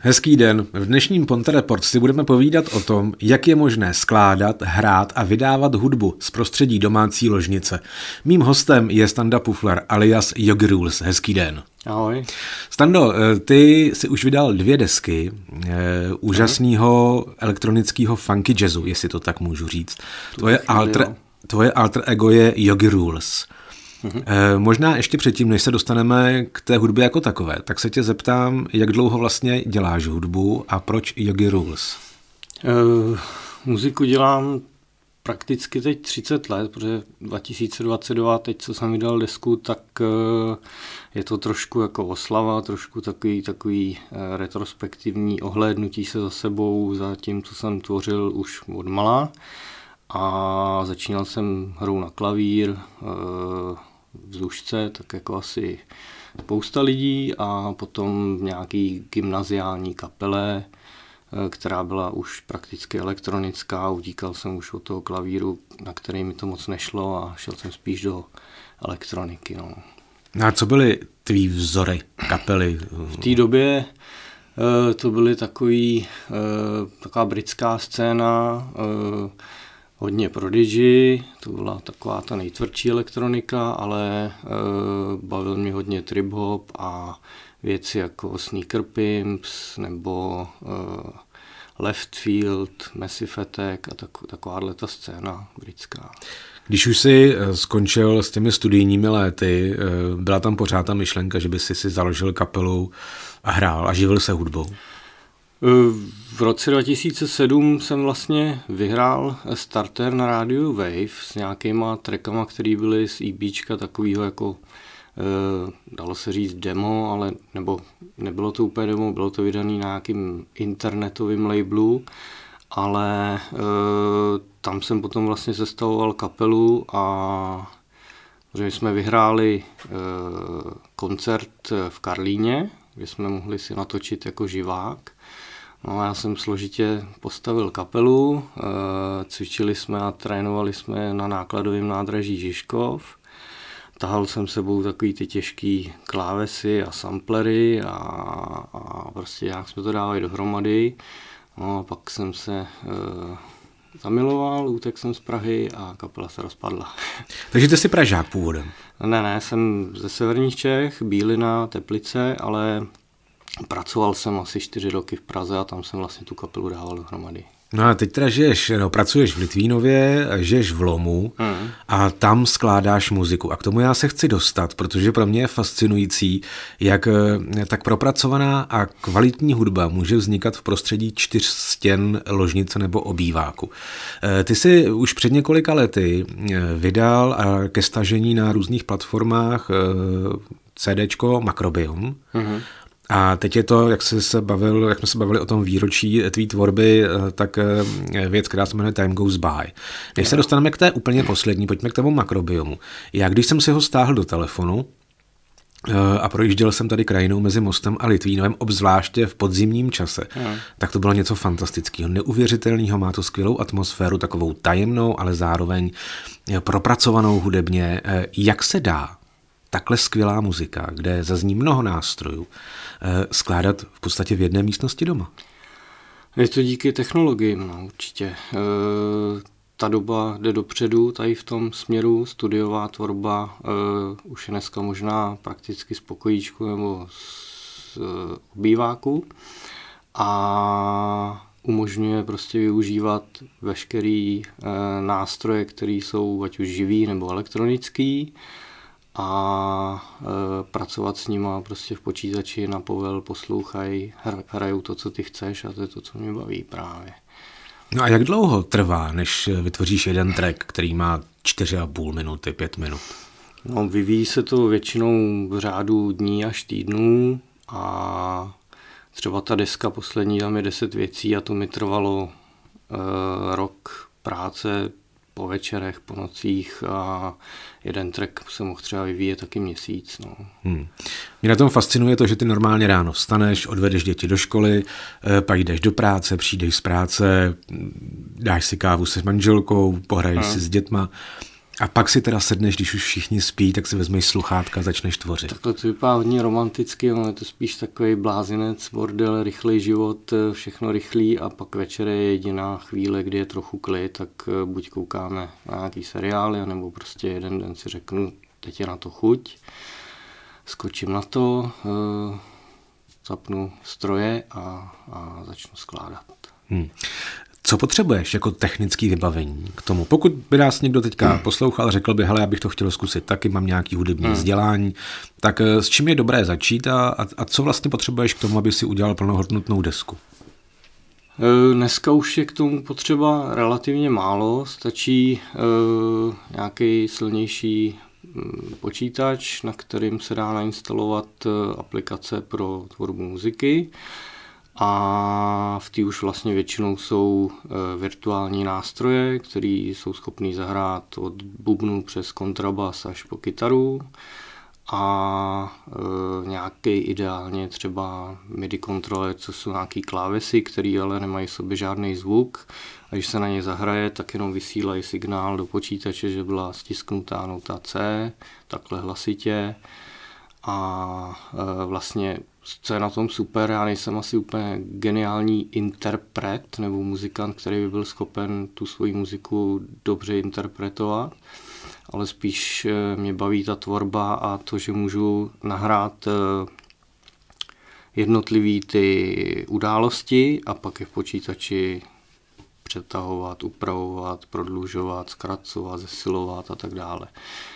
Hezký den. V dnešním Ponte Report si budeme povídat o tom, jak je možné skládat, hrát a vydávat hudbu z prostředí domácí ložnice. Mým hostem je Standa Pufler alias Yogi Rules. Hezký den. Ahoj. Stando, eh, ty si už vydal dvě desky e, úžasného elektronického funky jazzu, jestli to tak můžu říct. Tvoje alter, tvoje alter ego je Yogi Rules. Mm-hmm. Možná ještě předtím, než se dostaneme k té hudbě jako takové, tak se tě zeptám, jak dlouho vlastně děláš hudbu a proč Yogi Rules? E, muziku dělám prakticky teď 30 let, protože 2022, teď co jsem vydal desku, tak e, je to trošku jako oslava, trošku takový, takový retrospektivní ohlédnutí se za sebou, za tím, co jsem tvořil už od malá. A začínal jsem hrou na klavír, vzdušce, tak jako asi spousta lidí a potom v nějaký gymnaziální kapele, eh, která byla už prakticky elektronická, utíkal jsem už od toho klavíru, na který mi to moc nešlo a šel jsem spíš do elektroniky. No. no a co byly tvý vzory kapely? V té době eh, to byly takový, eh, taková britská scéna, hodně Prodigy, to byla taková ta nejtvrdší elektronika, ale e, bavil mě hodně trip hop a věci jako Sneaker Pimps nebo e, Left Field, Massive Attack a tak, takováhle ta scéna britská. Když už jsi eh, skončil s těmi studijními léty, byla tam pořád ta myšlenka, že by si si založil kapelu a hrál a živil se hudbou? V roce 2007 jsem vlastně vyhrál starter na rádiu Wave s nějakýma trackama, které byly z EBčka takového jako eh, dalo se říct demo, ale nebo nebylo to úplně demo, bylo to vydané na nějakým internetovým labelu, ale e, tam jsem potom vlastně sestavoval kapelu a že jsme vyhráli koncert v Karlíně, kde jsme mohli si natočit jako živák No, já jsem složitě postavil kapelu, eh, cvičili jsme a trénovali jsme na nákladovém nádraží Žižkov. Tahal jsem sebou takový ty těžký klávesy a samplery a, a prostě jak jsme to dávali dohromady. No a pak jsem se e, zamiloval, útek jsem z Prahy a kapela se rozpadla. Takže ty jsi Pražák původem? Ne, ne, jsem ze severních Čech, Bílina, Teplice, ale Pracoval jsem asi čtyři roky v Praze a tam jsem vlastně tu kapelu dával dohromady. No a teď teda žiješ, no, pracuješ v Litvínově, žiješ v Lomu mm. a tam skládáš muziku. A k tomu já se chci dostat, protože pro mě je fascinující, jak eh, tak propracovaná a kvalitní hudba může vznikat v prostředí čtyř stěn ložnice nebo obýváku. Eh, ty jsi už před několika lety eh, vydal ke stažení na různých platformách CDčko Macrobium. Mm. A teď je to, jak, jsi se bavil, jak jsme se bavili o tom výročí tvý tvorby, eh, tak eh, věc, která se jmenuje Time Goes By. Než se dostaneme k té úplně poslední, pojďme k tomu makrobiomu. Já, když jsem si ho stáhl do telefonu, eh, a projížděl jsem tady krajinou mezi Mostem a Litvínovem, obzvláště v podzimním čase, hmm. tak to bylo něco fantastického, neuvěřitelného, má to skvělou atmosféru, takovou tajemnou, ale zároveň propracovanou hudebně. Jak se dá takhle skvělá muzika, kde zazní mnoho nástrojů, eh, skládat v podstatě v jedné místnosti doma. Je to díky technologiím, no, určitě. E, ta doba jde dopředu tady v tom směru, studiová tvorba e, už je dneska možná prakticky z pokojíčku nebo z e, obýváku a umožňuje prostě využívat veškerý e, nástroje, které jsou ať už živý nebo elektronický, a e, pracovat s nima prostě v počítači na povel, poslouchají, hrajou to, co ty chceš a to je to, co mě baví právě. No a jak dlouho trvá, než vytvoříš jeden track, který má 4,5 minuty, 5 minut? No, vyvíjí se to většinou v řádu dní až týdnů a třeba ta deska poslední tam je 10 věcí a to mi trvalo e, rok práce, po večerech, po nocích a jeden track se mohl třeba vyvíjet taky měsíc. No. Hmm. Mě na tom fascinuje to, že ty normálně ráno vstaneš, odvedeš děti do školy, eh, pak jdeš do práce, přijdeš z práce, dáš si kávu se manželkou, pohraješ hmm. si s dětma A pak si teda sedneš, když už všichni spí, tak si vezmeš sluchátka a začneš tvořit. Takhle to vypadá hodně romanticky, ale je to spíš takový blázinec, bordel, rychlej život, všechno rychlý a pak večer je jediná chvíle, kdy je trochu klid, tak eh, buď koukáme na nějaký seriály, nebo prostě jeden den si řeknu, teď je na to chuť, skočím na to, eh, zapnu stroje a, a začnu skládat. Hmm. Co potřebuješ jako technický vybavení k tomu? Pokud by nás někdo teďka hmm. poslouchal, řekl by, hele, já bych to chtěl zkusit taky, mám nějaký hudební hmm. vzdělání, tak eh, s čím je dobré začít a, a, a co vlastně potřebuješ k tomu, aby si udělal plnohodnotnou desku? Eh, dneska už je k tomu potřeba relativně málo, stačí uh, nějaký silnější hm, počítač, na kterým se dá nainstalovat aplikace pro tvorbu muziky a v té už vlastně většinou jsou e, virtuální nástroje, které jsou schopný zahrát od bubnu přes kontrabas až po kytaru a e, nějaký ideálně třeba MIDI kontroler, co jsou nějaký klávesy, které ale nemají v sobě žádný zvuk. A když se na ně zahraje, tak jenom vysílají signál do počítače, že byla stisknutá nota C, takhle hlasitě. A e, vlastně co je na tom super, já nejsem asi úplně geniální interpret nebo muzikant, který by byl schopen tu svoji muziku dobře interpretovat, ale spíš eh, mě baví ta tvorba a to, že můžu nahrát eh, jednotlivý ty události a pak je v počítači přetahovat, upravovat, prodlužovat, zkracovat, zesilovat a tak dále.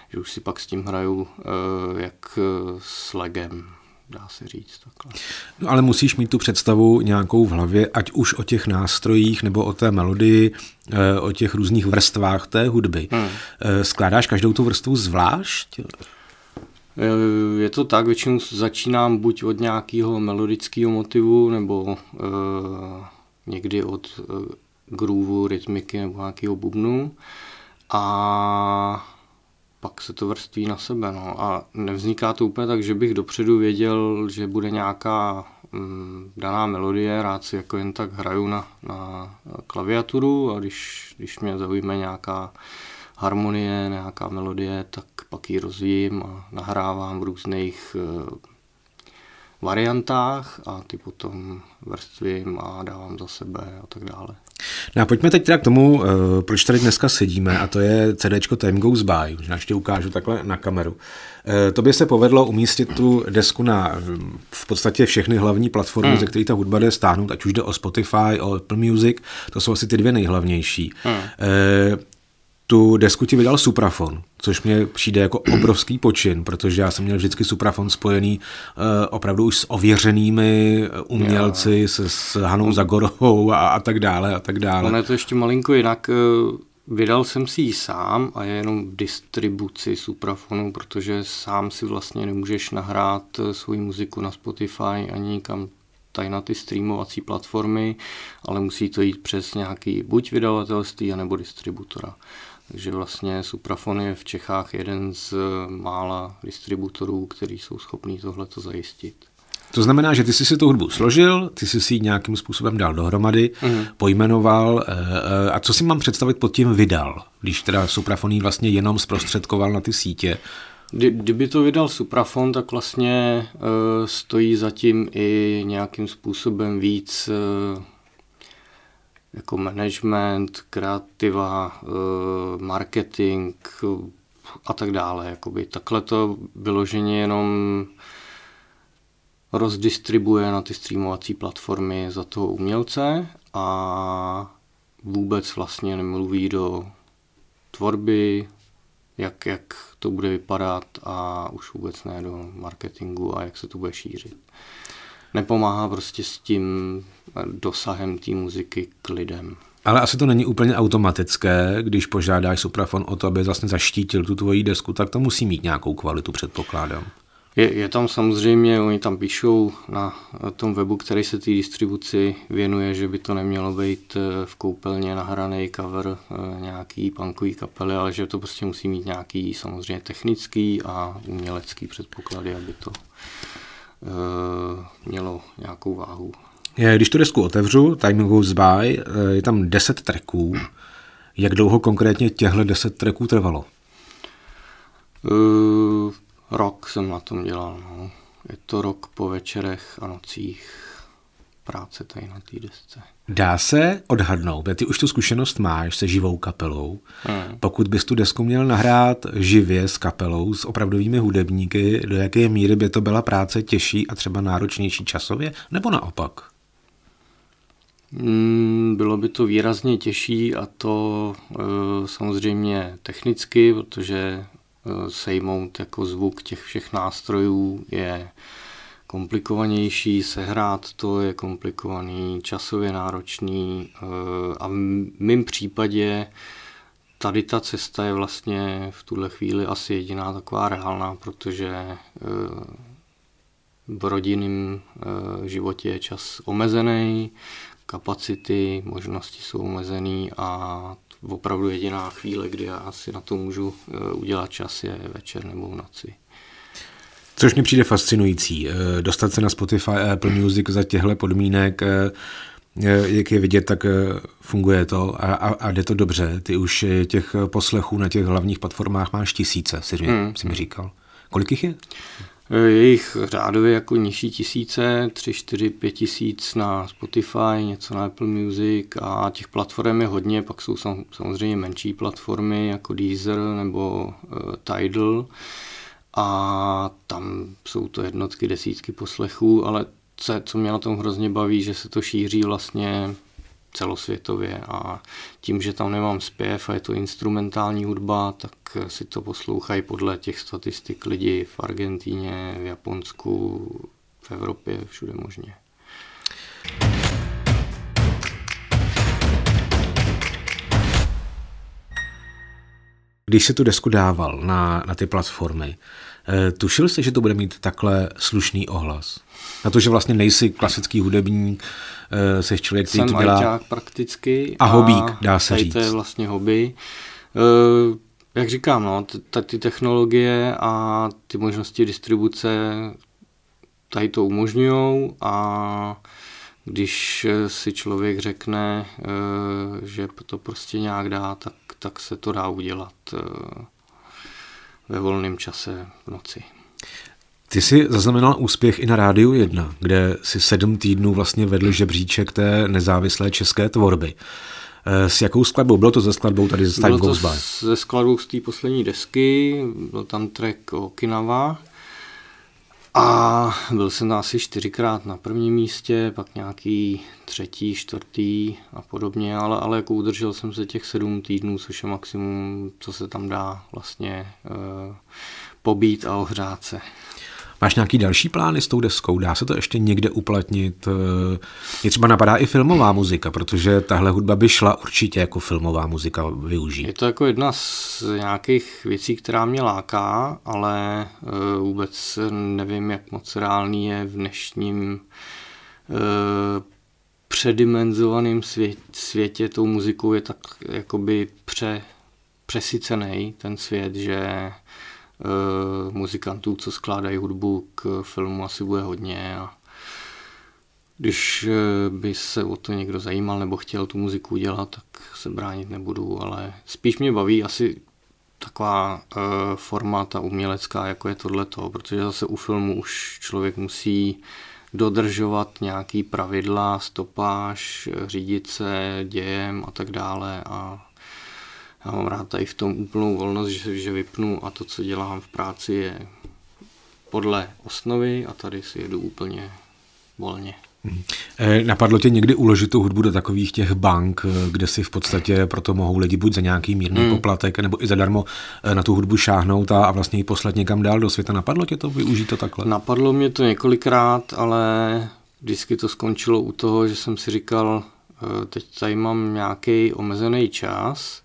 Že už si pak s tím hraju eh, jak s legem dá se říct takhle. No ale musíš mít tu představu nějakou v hlavě, ať už o těch nástrojích nebo o té melodii, eh, o těch různých vrstvách té hudby. Hmm. Eh, skládáš každou tu vrstvu zvlášť? Je to tak, většinou začínám buď od nějakého melodického motivu, nebo uh, někdy od uh, grooveu, rytmiky nebo nějakého bubnu. A pak se to vrství na sebe. No. A nevzniká to úplně tak, že bych dopředu věděl, že bude nějaká mm, daná melodie, rád si jako jen tak hraju na, na klaviaturu a když, když mě zaujme nějaká harmonie, nějaká melodie, tak pak ji rozvíjím a nahrávám v různých uh, variantách a ty potom vrstvím a dávám za sebe a tak dále. No a pojďme teď teda k tomu, eh, proč tady dneska sedíme, a to je CD Time Goes By, možná ještě ukážu takhle na kameru. Eh, to by se povedlo umístit tu desku na v podstatě všechny hlavní platformy, hmm. ze kterých ta hudba jde stáhnout, ať už jde o Spotify, o Apple Music, to jsou asi ty dvě nejhlavnější. Hmm. Eh, tu desku ti vydal Suprafon, což mě přijde jako obrovský počin, protože já jsem měl vždycky Suprafon spojený uh, opravdu už s ověřenými umělci, se, s Hanou Zagorovou a, a tak dále a tak dále. Ono je to ještě malinko jinak. Eh, vydal jsem si ji sám a je jenom v distribuci Suprafonu, protože sám si vlastně nemůžeš nahrát eh, svoji muziku na Spotify ani nikam tady na ty streamovací platformy, ale musí to jít přes nějaký buď vydavatelství, anebo distributora. Takže vlastně Suprafon je v Čechách jeden z mála distributorů, kteří jsou schopní tohleto zajistit. To znamená, že ty jsi si tu hudbu složil, ty jsi si ji nějakým způsobem dal dohromady, mm. pojmenoval eh, eh, a co si mám představit pod tím vydal, když teda Suprafon vlastně jenom zprostředkoval na ty sítě. Kdyby to vydal Suprafon, tak vlastně uh, stojí zatím i nějakým způsobem víc uh, jako management, kreativa, eh, marketing a tak dále. Jakoby takhle to vyloženě jenom rozdistribuje na ty streamovací platformy za toho umělce a vůbec vlastně nemluví do tvorby, jak, jak to bude vypadat a už vůbec ne do marketingu a jak se to bude šířit nepomáhá prostě s tím dosahem té muziky k lidem. Ale asi to není úplně automatické, když požádáš Suprafon o to, aby vlastně zaštítil tu tvoji desku, tak to musí mít nějakou kvalitu, předpokládám. Je, je tam samozřejmě, oni tam píšou na tom webu, který se té distribuci věnuje, že by to nemělo být eh, v koupelně nahraný cover eh, nějaký punkový kapely, ale že to prostě musí mít nějaký samozřejmě technický a umělecký předpoklady, aby to Eh, mělo nějakou váhu. Když tu desku otevřu, Time Goes By, eh, je tam 10 tracků. Jak dlouho konkrétně těchto 10 tracků trvalo? Uh, rok jsem na tom dělal. No. Je to rok po večerech a nocích práce tady na té desce. Dá se odhadnout, ty už tu zkušenost máš se živou kapelou. Hmm. Pokud bys tu desku měl nahrát živě s kapelou, s opravdovými hudebníky, do jaké míry by to byla práce těžší a třeba náročnější časově, nebo naopak? Hmm, bylo by to výrazně těžší a to e, samozřejmě technicky, protože e, sejmout jako zvuk těch všech nástrojů je komplikovanější, sehrát to je komplikovaný, časově náročný eh, a v mém případě tady ta cesta je vlastně v tuhle chvíli asi jediná taková reálná, protože eh, v rodinném eh, životě je čas omezený, kapacity, možnosti jsou omezený a opravdu jediná chvíle, kdy já si na to můžu udělat čas, je večer nebo v noci. Což mi přijde fascinující. Eh, dostat se na Spotify a Apple Music za těchto podmínek, eh, eh, jak je vidět, tak funguje to a, a, a jde to dobře. Ty už těch poslechů na těch hlavních platformách máš tisíce, si, hmm. si mi říkal. Kolik jich je? Je jich řádově jako nižší tisíce, tři, čtyři, pět tisíc na Spotify, něco na Apple Music a těch platform je hodně, pak jsou samozřejmě menší platformy jako Deezer nebo uh, Tidal a tam jsou to jednotky, desítky poslechů, ale co, co mě na tom hrozně baví, že se to šíří vlastně celosvětově a tím, že tam nemám zpěv a je to instrumentální hudba, tak si to poslouchají podle těch statistik lidi v Argentíně, v Japonsku, v Evropě, všude možně. Když se tu desku dával na, na ty platformy, eh, tušil jsi, že to bude mít takhle slušný ohlas? Na to, že vlastně nejsi klasický hudebník, eh, jsi člověk, který to dělá... Prakticky. A, a hobík, dá se říct. to je vlastně hobby. Eh, jak říkám, no, ty technologie a ty možnosti distribuce tady to umožňují a když si člověk řekne, že to prostě nějak dá, tak tak se to dá udělat eh, ve volném čase v noci. Ty jsi zaznamenal úspěch i na Rádiu 1, kde si sedm týdnů vlastně vedl žebříček té nezávislé české tvorby. Eh, s jakou skladbou? Bylo to ze skladbou tady z Time Goes By? ze skladbou z té poslední desky, byl tam track Okinawa, a byl jsem asi čtyřikrát na prvním místě, pak nějaký třetí, čtvrtý a podobně, ale, ale jako udržel jsem se těch sedm týdnů, což je maximum, co se tam dá vlastně e, pobít a ohřát se. Máš nějaký další plány s tou deskou? Dá se to ještě někde uplatnit? Mě třeba napadá i filmová muzika, protože tahle hudba by šla určitě jako filmová muzika využít. Je to jako jedna z nějakých věcí, která mě láká, ale eh, vůbec nevím, jak moc reálný je v dnešním eh, předimenzovaném světě tou muzikou je tak jakoby pře, přesycený ten svět, že muzikantů, co skládají hudbu k filmu, asi bude hodně. A když uh, by se o to někdo zajímal nebo chtěl tu muziku dělat, tak se bránit nebudu, ale spíš mě baví asi taková uh, forma ta umělecká, jako je tohleto, protože zase u filmu už člověk musí dodržovat nějaký pravidla, stopáž, řídit se dějem a tak dále a já mám rád tady v tom úplnou volnost, že, že vypnu a to, co dělám v práci, je podle osnovy a tady si jedu úplně volně. Eh, napadlo tě někdy uložit tu hudbu do takových těch bank, eh, kde si v podstatě proto mohou lidi buď za nějaký mírný hmm. poplatek, nebo i zadarmo eh, na tu hudbu šáhnout a, a vlastně ji poslat někam dál do světa. Napadlo tě to využít to takhle? Napadlo mě to několikrát, ale vždycky to skončilo u toho, že jsem si říkal, teď tady mám nějaký omezený čas,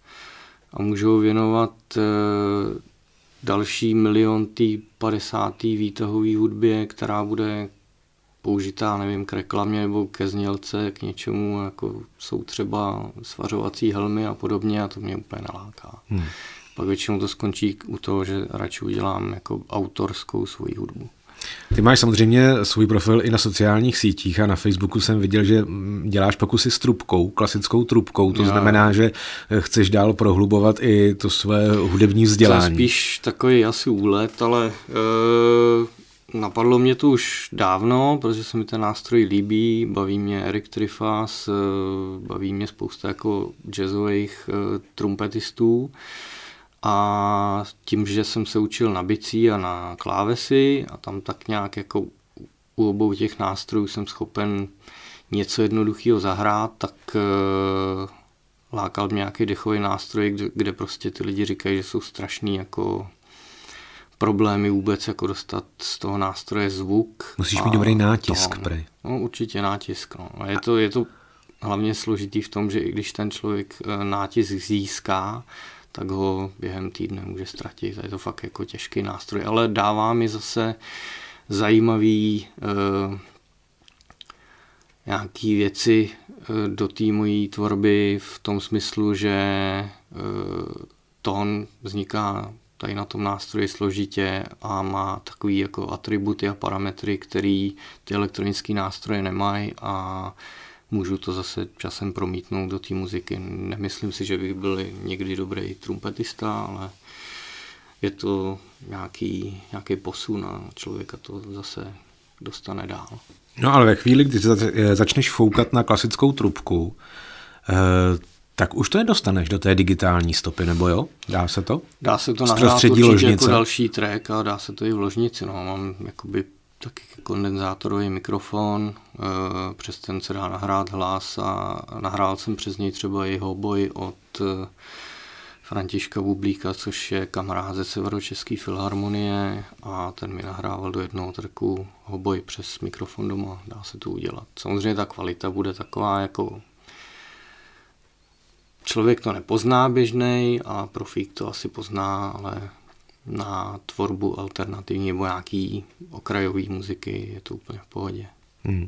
a můžou věnovat eh, další milion tý 50. výtahové hudbě, která bude použitá, nevím, k reklamě nebo ke znělce, k něčemu, jako jsou třeba svařovací helmy a podobně a to mě úplně naláká. Hmm. Pak většinou to skončí u toho, že radši udělám jako autorskou svoji hudbu. Ty máš samozřejmě svůj profil i na sociálních sítích a na Facebooku jsem viděl, že děláš pokusy s trubkou, klasickou trubkou, to Já. znamená, že chceš dál prohlubovat i to své hudební vzdělání. To je spíš takový asi úlet, ale e, napadlo mě to už dávno, protože se mi ten nástroj líbí, baví mě Eric Trifas, e, baví mě spousta jako jazzových e, trumpetistů. A tím, že jsem se učil na bicí a na klávesy a tam tak nějak jako u obou těch nástrojů jsem schopen něco jednoduchého zahrát, tak uh, lákal mě nějaký dechový nástroj, kde, kde prostě ty lidi říkají, že jsou strašný jako problémy vůbec jako dostat z toho nástroje zvuk. Musíš mít dobrý nátisk, to, prej. No, určitě nátisk. No. A je to, je to hlavně složitý v tom, že i když ten člověk eh, nátisk získá, tak ho během týdne může ztratit. Je to fakt jako těžký nástroj, ale dává mi zase zajímavý eh, nějaký věci eh, do té mojí tvorby v tom smyslu, že eh, tón vzniká tady na tom nástroji složitě a má takový jako atributy a parametry, který ty elektronické nástroje nemají a můžu to zase časem promítnout do té muziky. Nemyslím si, že bych byl někdy dobrý trumpetista, ale je to nějaký, nějaký posun a člověka to zase dostane dál. No ale ve chvíli, kdy začneš foukat na klasickou trubku, eh, tak už to nedostaneš do té digitální stopy, nebo jo? Dá se to? Dá se to nahrát určitě jako ložnice. jako další track a dá se to i v ložnici. No. Mám jakoby taky kondenzátorový mikrofon, eh, přes ten se dá nahrát hlas a nahrál jsem přes něj třeba i hoboj od eh, Františka Bublíka, což je kamarád ze Severočeské filharmonie a ten mi nahrával do jednoho trku hoboj přes mikrofon doma, dá se to udělat. Samozřejmě ta kvalita bude taková jako člověk to nepozná běžnej a profík to asi pozná, ale na tvorbu alternativní nebo nějaký okrajový muziky je to úplně v pohodě. Hmm.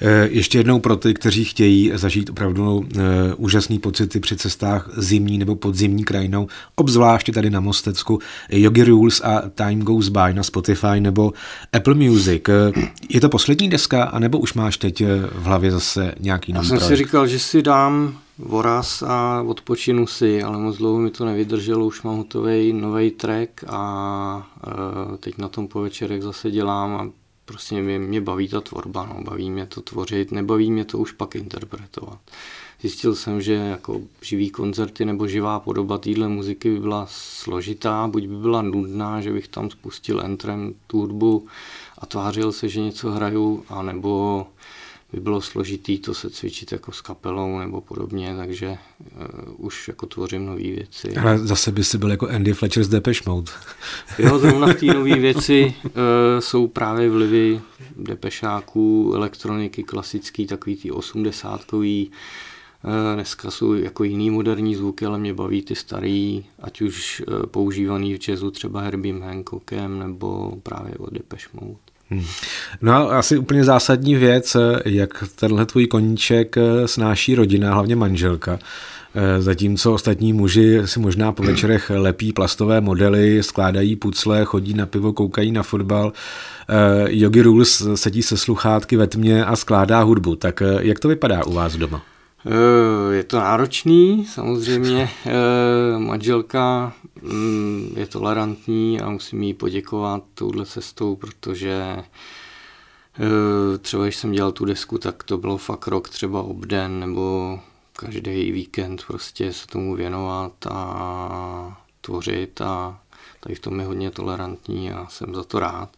E, ještě jednou pro ty, kteří chtějí zažít opravdu e, úžasné pocity při cestách zimní nebo podzimní krajinou, obzvláště tady na Mostecku, Yogi Rules a Time Goes By na Spotify nebo Apple Music. E, je to poslední deska, anebo už máš teď v hlavě zase nějaký nový Já jsem projekt? si říkal, že si dám voraz a odpočinu si, ale moc dlouho mi to nevydrželo, už mám hotový nový track a e, teď na tom po večerech zase dělám a prostě mě, mě baví ta tvorba, no, baví mě to tvořit, nebaví mě to už pak interpretovat. Zjistil jsem, že jako živý koncerty nebo živá podoba téhle muziky by byla složitá, buď by byla nudná, že bych tam spustil entrem tu hudbu a tvářil se, že něco hraju, anebo by bylo složitý to se cvičit jako s kapelou nebo podobně, takže uh, už jako tvořím nové věci. Ale zase by si byl jako Andy Fletcher z Depeche Mode. jo, zrovna v té nové věci uh, jsou právě vlivy depešáků, elektroniky klasický, takový ty osmdesátkový, uh, Dneska jsou jako jiný moderní zvuky, ale mě baví ty starý, ať už používaný v jazzu třeba Herbiem Hancockem nebo právě od Depeche Mode. Hmm. No a asi úplně zásadní věc, jak tenhle tvůj koníček eh, snáší rodina, hlavně manželka. Eh, zatímco ostatní muži si možná po večerech lepí plastové modely, skládají pucle, chodí na pivo, koukají na fotbal. Eh, Yogi Rules sedí se sluchátky ve tmě a skládá hudbu. Tak jak to vypadá u vás doma? Eh, je to náročný, samozřejmě. Eh, manželka mm, je tolerantní a musím jí poděkovat touhle cestou, protože eh, třeba když jsem dělal tu desku, tak to bylo fakt rok třeba obden nebo každý víkend prostě se tomu věnovat a tvořit a tady v tom je hodně tolerantní a jsem za to rád.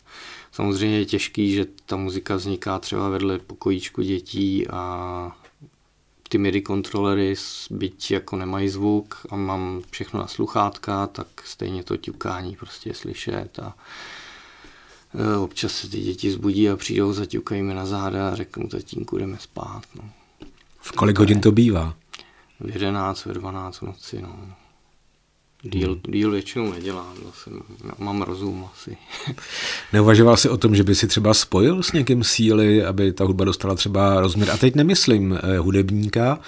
Samozřejmě je těžký, že ta muzika vzniká třeba vedle pokojíčku dětí a ty MIDI kontrolery, byť jako nemají zvuk a mám všechno na sluchátka, tak stejně to ťukání prostě je slyšet a e, občas se ty děti zbudí a přijdou, zaťukají mi na záda a řeknu tatínku, jdeme spát. No. V kolik hodin to bývá? V 11, ve 12 noci, no. Díl, díl většinou nedělám, zase mám rozum asi. Neuvažoval jsi o tom, že by si třeba spojil s někým síly, aby ta hudba dostala třeba rozměr, a teď nemyslím eh, hudebníka,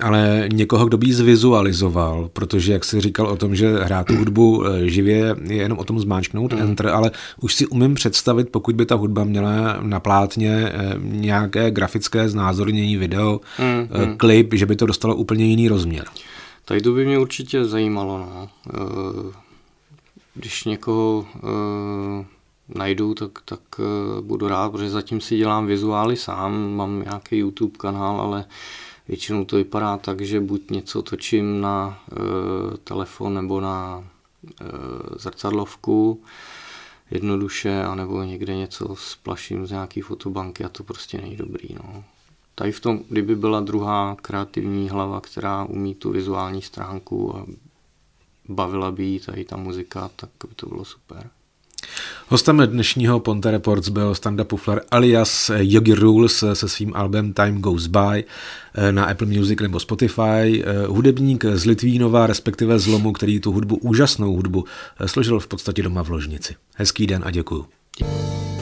ale někoho, kdo by ji zvizualizoval, protože jak jsi říkal o tom, že hrát tu hudbu eh, živě je jenom o tom zmáčknout mm. enter, ale už si umím představit, pokud by ta hudba měla na plátně eh, nějaké grafické znázornění video, mm. klip, že by to dostalo úplně jiný rozměr. Tady to by mě určitě zajímalo. No. Když někoho najdu, tak, tak budu rád, protože zatím si dělám vizuály sám, mám nějaký YouTube kanál, ale Většinou to vypadá tak, že buď něco točím na telefon nebo na zrcadlovku jednoduše, anebo někde něco splaším z nějaký fotobanky a to prostě není dobrý. No. Tady v tom, kdyby byla druhá kreativní hlava, která umí tu vizuální stránku a bavila by jí tady ta muzika, tak by to bylo super. Hostem dnešního Ponte Reports byl stand Puffler alias Yogi Rules se svým albem Time Goes By na Apple Music nebo Spotify. Hudebník z Litvínova, respektive z Lomu, který tu hudbu, úžasnou hudbu, složil v podstatě doma v ložnici. Hezký den a děkuju. Děkuji.